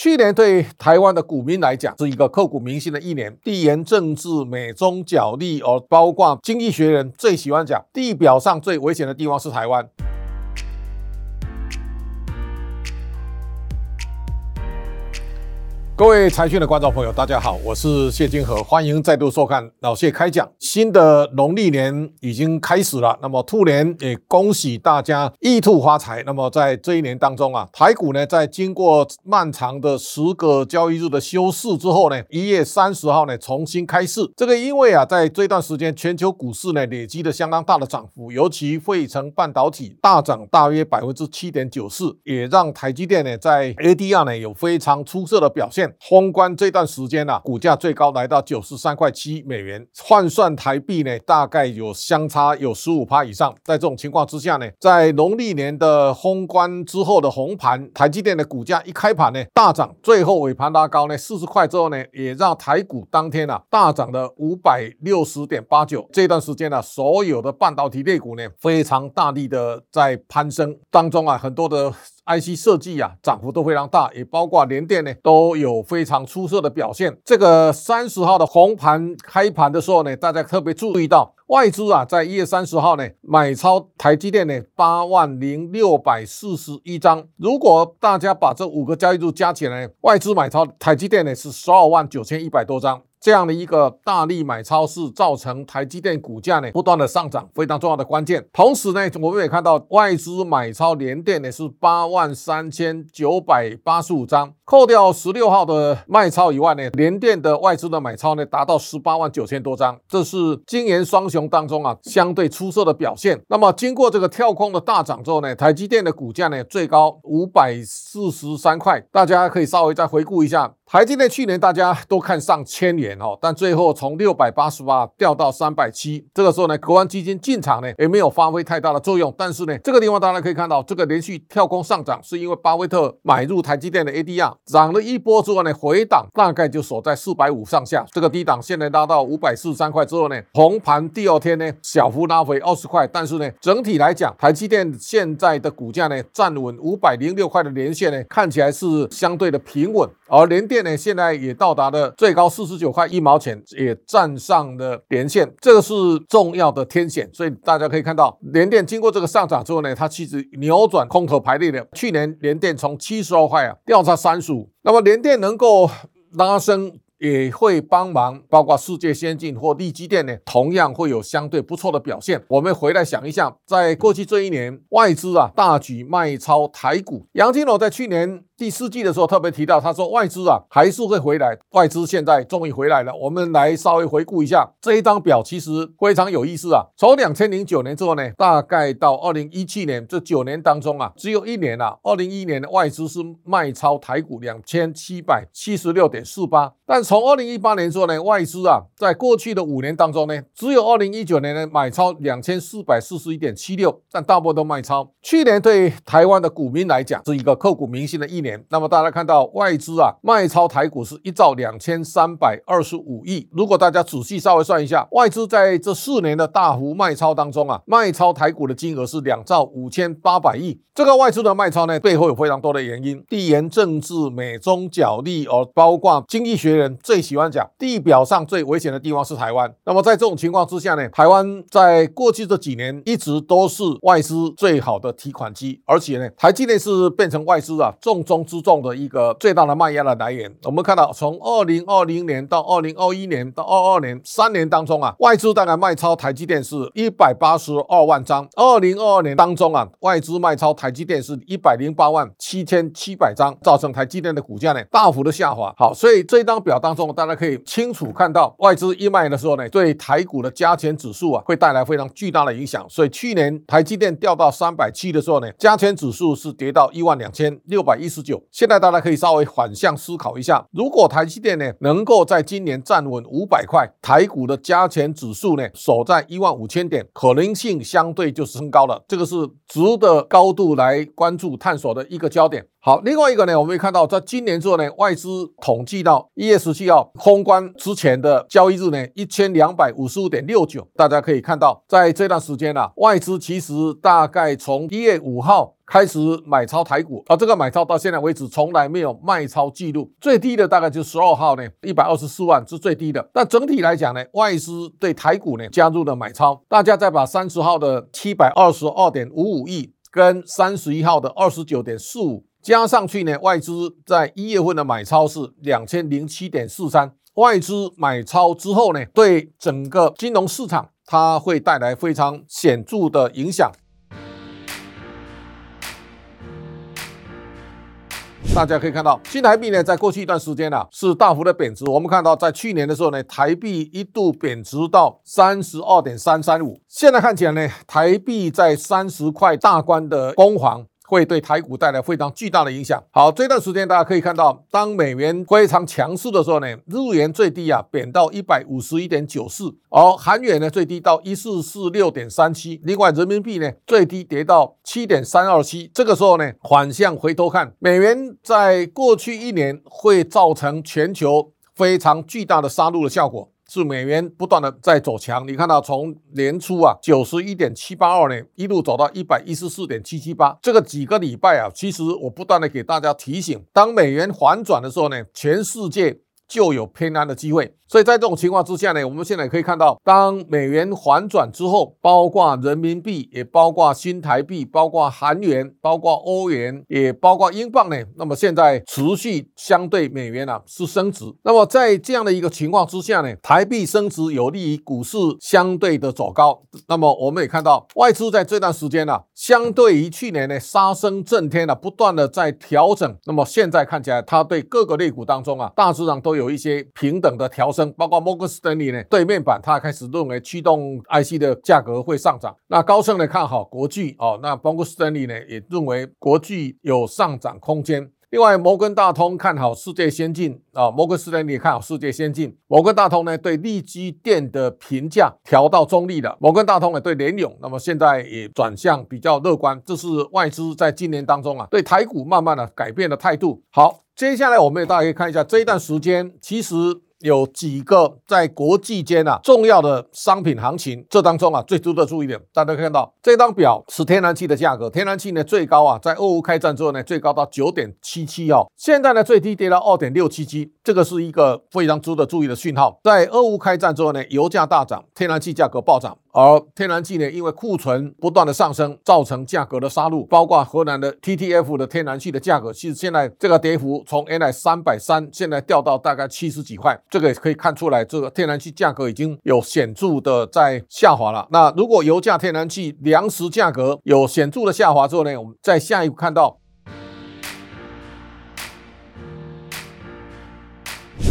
去年对台湾的股民来讲是一个刻骨铭心的一年，地缘政治、美中角力，而包括经济学人最喜欢讲，地表上最危险的地方是台湾。各位财讯的观众朋友，大家好，我是谢金河，欢迎再度收看老谢开讲。新的农历年已经开始了，那么兔年也恭喜大家一兔发财。那么在这一年当中啊，台股呢在经过漫长的十个交易日的休市之后呢，一月三十号呢重新开市。这个因为啊，在这段时间全球股市呢累积了相当大的涨幅，尤其汇成半导体大涨大约百分之七点九四，也让台积电呢在 ADR 呢有非常出色的表现。宏观这段时间呢，股价最高来到九十三块七美元，换算台币呢，大概有相差有十五趴以上。在这种情况之下呢，在农历年的宏观之后的红盘，台积电的股价一开盘呢大涨，最后尾盘拉高呢四十块之后呢，也让台股当天啊大涨了五百六十点八九。这段时间呢，所有的半导体类股呢非常大力的在攀升当中啊，很多的。IC 设计啊，涨幅都非常大，也包括联电呢，都有非常出色的表现。这个三十号的红盘开盘的时候呢，大家特别注意到外资啊，在一月三十号呢买超台积电呢八万零六百四十一张。如果大家把这五个交易日加起来，外资买超台积电呢是十二万九千一百多张。这样的一个大力买超是造成台积电股价呢不断的上涨非常重要的关键。同时呢，我们也看到外资买超联电呢是八万三千九百八十五张，扣掉十六号的卖超以外呢，联电的外资的买超呢达到十八万九千多张，这是今年双雄当中啊相对出色的表现。那么经过这个跳空的大涨之后呢，台积电的股价呢最高五百四十三块，大家可以稍微再回顾一下。台积电去年大家都看上千元哦，但最后从六百八十八掉到三百七，这个时候呢，国安基金进场呢也没有发挥太大的作用。但是呢，这个地方大家可以看到，这个连续跳空上涨，是因为巴菲特买入台积电的 ADR，涨了一波之后呢，回档大概就守在四百五上下，这个低档现在拉到五百四十三块之后呢，红盘第二天呢小幅拉回二十块，但是呢，整体来讲，台积电现在的股价呢站稳五百零六块的连线呢，看起来是相对的平稳，而连电。呢，现在也到达了最高四十九块一毛钱，也站上了连线，这个是重要的天险。所以大家可以看到，联电经过这个上涨之后呢，它其实扭转空头排列的。去年联电从七十二块啊掉到三十五，那么联电能够拉升。也会帮忙，包括世界先进或利基电呢，同样会有相对不错的表现。我们回来想一下，在过去这一年，外资啊大举卖超台股。杨金龙在去年第四季的时候特别提到，他说外资啊还是会回来，外资现在终于回来了。我们来稍微回顾一下这一张表，其实非常有意思啊。从两千零九年之后呢，大概到二零一七年这九年当中啊，只有一年啊，二零一一年的外资是卖超台股两千七百七十六点四八，但从二零一八年之后呢，外资啊，在过去的五年当中呢，只有二零一九年呢买超两千四百四十一点七六，但大部分都卖超。去年对台湾的股民来讲是一个刻骨铭心的一年。那么大家看到外资啊卖超台股是一兆两千三百二十五亿。如果大家仔细稍微算一下，外资在这四年的大幅卖超当中啊，卖超台股的金额是两兆五千八百亿。这个外资的卖超呢，背后有非常多的原因，地缘政治、美中角力，而包括经济学人最喜欢。讲地表上最危险的地方是台湾。那么在这种情况之下呢，台湾在过去这几年一直都是外资最好的提款机，而且呢，台积电是变成外资啊重中之重的一个最大的卖压的来源。我们看到从二零二零年到二零二一年到二二年三年当中啊，外资大概卖超台积电是一百八十二万张。二零二二年当中啊，外资卖超台积电是一百零八万七千七百张，造成台积电的股价呢大幅的下滑。好，所以这张表当中大。大家可以清楚看到，外资一卖的时候呢，对台股的加权指数啊，会带来非常巨大的影响。所以去年台积电掉到三百七的时候呢，加权指数是跌到一万两千六百一十九。现在大家可以稍微反向思考一下，如果台积电呢能够在今年站稳五百块，台股的加权指数呢守在一万五千点，可能性相对就升高了。这个是值得高度来关注探索的一个焦点。好，另外一个呢，我们也看到，在今年之后呢，外资统计到一月十七号封关之前的交易日呢，一千两百五十五点六九。大家可以看到，在这段时间啊，外资其实大概从一月五号。开始买超台股，而这个买超到现在为止从来没有卖超记录，最低的大概就十二号呢，一百二十四万是最低的。但整体来讲呢，外资对台股呢加入了买超，大家再把三十号的七百二十二点五五亿跟三十一号的二十九点四五加上去呢，外资在一月份的买超是两千零七点四三。外资买超之后呢，对整个金融市场它会带来非常显著的影响。大家可以看到，新台币呢，在过去一段时间呢，是大幅的贬值。我们看到，在去年的时候呢，台币一度贬值到三十二点三三五，现在看起来呢，台币在三十块大关的攻防。会对台股带来非常巨大的影响。好，这段时间大家可以看到，当美元非常强势的时候呢，日元最低啊贬到一百五十一点九四，而韩元呢最低到一四四六点三七，另外人民币呢最低跌到七点三二七。这个时候呢，反向回头看，美元在过去一年会造成全球非常巨大的杀戮的效果。是美元不断的在走强，你看到从年初啊九十一点七八二呢，一路走到一百一十四点七七八，这个几个礼拜啊，其实我不断的给大家提醒，当美元反转的时候呢，全世界。就有偏安的机会，所以在这种情况之下呢，我们现在可以看到，当美元反转之后，包括人民币，也包括新台币，包括韩元，包括欧元，也包括英镑呢，那么现在持续相对美元啊是升值。那么在这样的一个情况之下呢，台币升值有利于股市相对的走高。那么我们也看到，外资在这段时间呢，相对于去年呢杀声震天啊，不断的在调整。那么现在看起来，它对各个类股当中啊，大致上都有有一些平等的调升，包括 Bungus Stanley 呢，对面板它开始认为驱动 IC 的价格会上涨。那高盛呢看好国际哦，那包括 Stanley 呢也认为国际有上涨空间。另外，摩根大通看好世界先进啊，摩根士丹利看好世界先进。摩根大通呢对利基电的评价调到中立了。摩根大通呢对联咏，那么现在也转向比较乐观。这是外资在今年当中啊对台股慢慢的改变的态度。好。接下来，我们也大家可以看一下这一段时间，其实。有几个在国际间啊重要的商品行情，这当中啊最值得注意的，大家看到这张表是天然气的价格，天然气呢最高啊在俄乌开战之后呢最高到九点七七哦，现在呢最低跌到二点六七七，这个是一个非常值得注意的讯号。在俄乌开战之后呢，油价大涨，天然气价格暴涨，而天然气呢因为库存不断的上升，造成价格的杀戮，包括河南的 TTF 的天然气的价格，其实现在这个跌幅从原来三百三，现在掉到大概七十几块。这个也可以看出来，这个天然气价格已经有显著的在下滑了。那如果油价、天然气、粮食价格有显著的下滑之后呢？我们在下一步看到，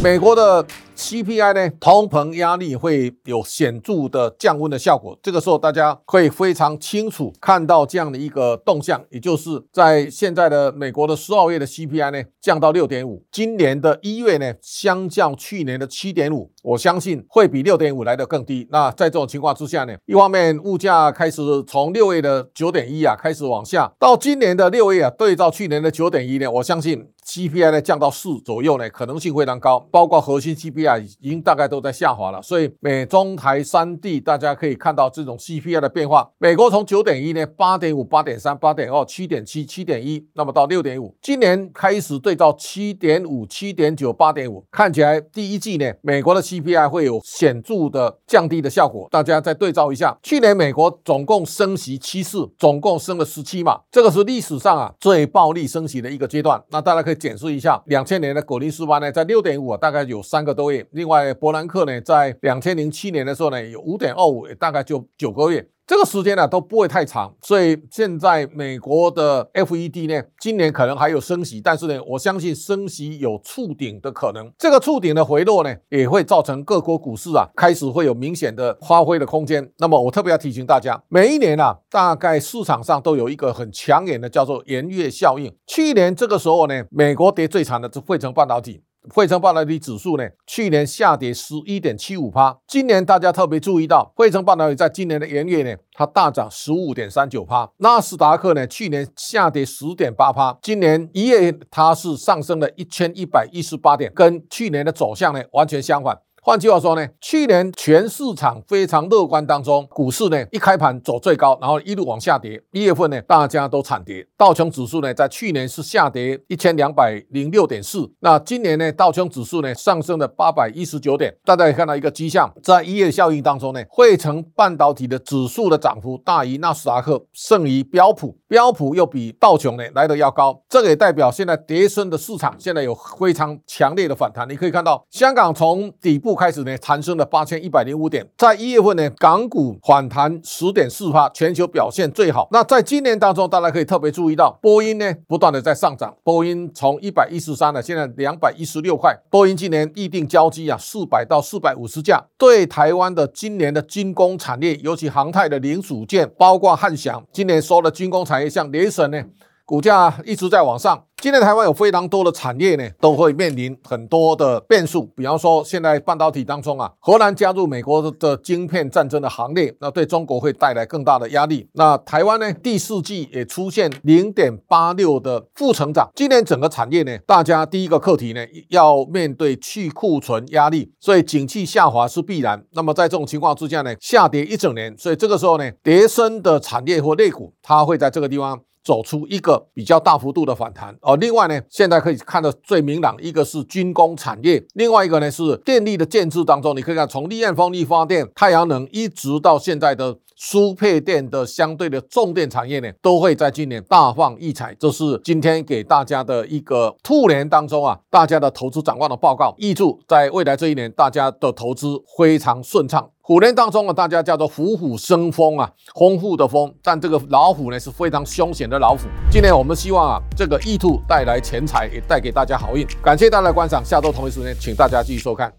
美国的。CPI 呢，通膨压力会有显著的降温的效果。这个时候，大家会非常清楚看到这样的一个动向，也就是在现在的美国的十二月的 CPI 呢，降到六点五。今年的一月呢，相较去年的七点五，我相信会比六点五来的更低。那在这种情况之下呢，一方面物价开始从六月的九点一啊开始往下，到今年的六月啊，对照去年的九点一呢，我相信。CPI 呢降到四左右呢，可能性非常高。包括核心 CPI 已经大概都在下滑了，所以美中台三地大家可以看到这种 CPI 的变化。美国从九点一呢，八点五、八点三、八点二、七点七、七点一，那么到六点五。今年开始对照七点五、七点九、八点五，看起来第一季呢，美国的 CPI 会有显著的降低的效果。大家再对照一下，去年美国总共升息七次，总共升了十七码，这个是历史上啊最暴力升息的一个阶段。那大家可以。检视一下，两千年的果林斯班呢，在六点五，大概有三个多月。另外，伯南克呢，在两千零七年的时候呢，有五点二五，大概就九个月。这个时间呢都不会太长，所以现在美国的 FED 呢，今年可能还有升息，但是呢，我相信升息有触顶的可能。这个触顶的回落呢，也会造成各国股市啊开始会有明显的发挥的空间。那么我特别要提醒大家，每一年啊，大概市场上都有一个很抢眼的叫做盐月效应。去年这个时候呢，美国跌最惨的是汇成半导体。汇成半导体指数呢，去年下跌十一点七五趴，今年大家特别注意到，汇成半导体在今年的元月呢，它大涨十五点三九趴。纳斯达克呢，去年下跌十点八趴，今年一月它是上升了一千一百一十八点，跟去年的走向呢完全相反。换句话说呢，去年全市场非常乐观当中，股市呢一开盘走最高，然后一路往下跌。一月份呢，大家都惨跌，道琼指数呢在去年是下跌一千两百零六点四，那今年呢，道琼指数呢上升了八百一十九点。大家可以看到一个迹象，在一月效应当中呢，汇成半导体的指数的涨幅大于纳斯达克，胜于标普，标普又比道琼呢来的要高，这个也代表现在跌升的市场现在有非常强烈的反弹。你可以看到，香港从底部开始呢，弹升了八千一百零五点，在一月份呢，港股反弹十点四八，全球表现最好。那在今年当中，大家可以特别注意到，波音呢不断的在上涨，波音从一百一十三呢，现在两百一十六块。波音今年预定交机啊，四百到四百五十架，对台湾的今年的军工产业，尤其航太的零组件，包括汉翔，今年收的军工产业，像雷神呢。股价一直在往上。今年台湾有非常多的产业呢，都会面临很多的变数。比方说，现在半导体当中啊，荷兰加入美国的晶片战争的行列，那对中国会带来更大的压力。那台湾呢，第四季也出现零点八六的负成长。今年整个产业呢，大家第一个课题呢，要面对去库存压力，所以景气下滑是必然。那么在这种情况之下呢，下跌一整年，所以这个时候呢，跌升的产业或类股，它会在这个地方。走出一个比较大幅度的反弹哦。另外呢，现在可以看得最明朗，一个是军工产业，另外一个呢是电力的建制当中，你可以看从力岸风力发电、太阳能一直到现在的输配电的相对的重电产业呢，都会在今年大放异彩。这是今天给大家的一个兔年当中啊，大家的投资展望的报告。预祝在未来这一年，大家的投资非常顺畅。虎年当中呢，大家叫做虎虎生风啊，丰富的丰。但这个老虎呢是非常凶险的老虎。今年我们希望啊，这个易兔带来钱财，也带给大家好运。感谢大家的观赏，下周同一时间，请大家继续收看。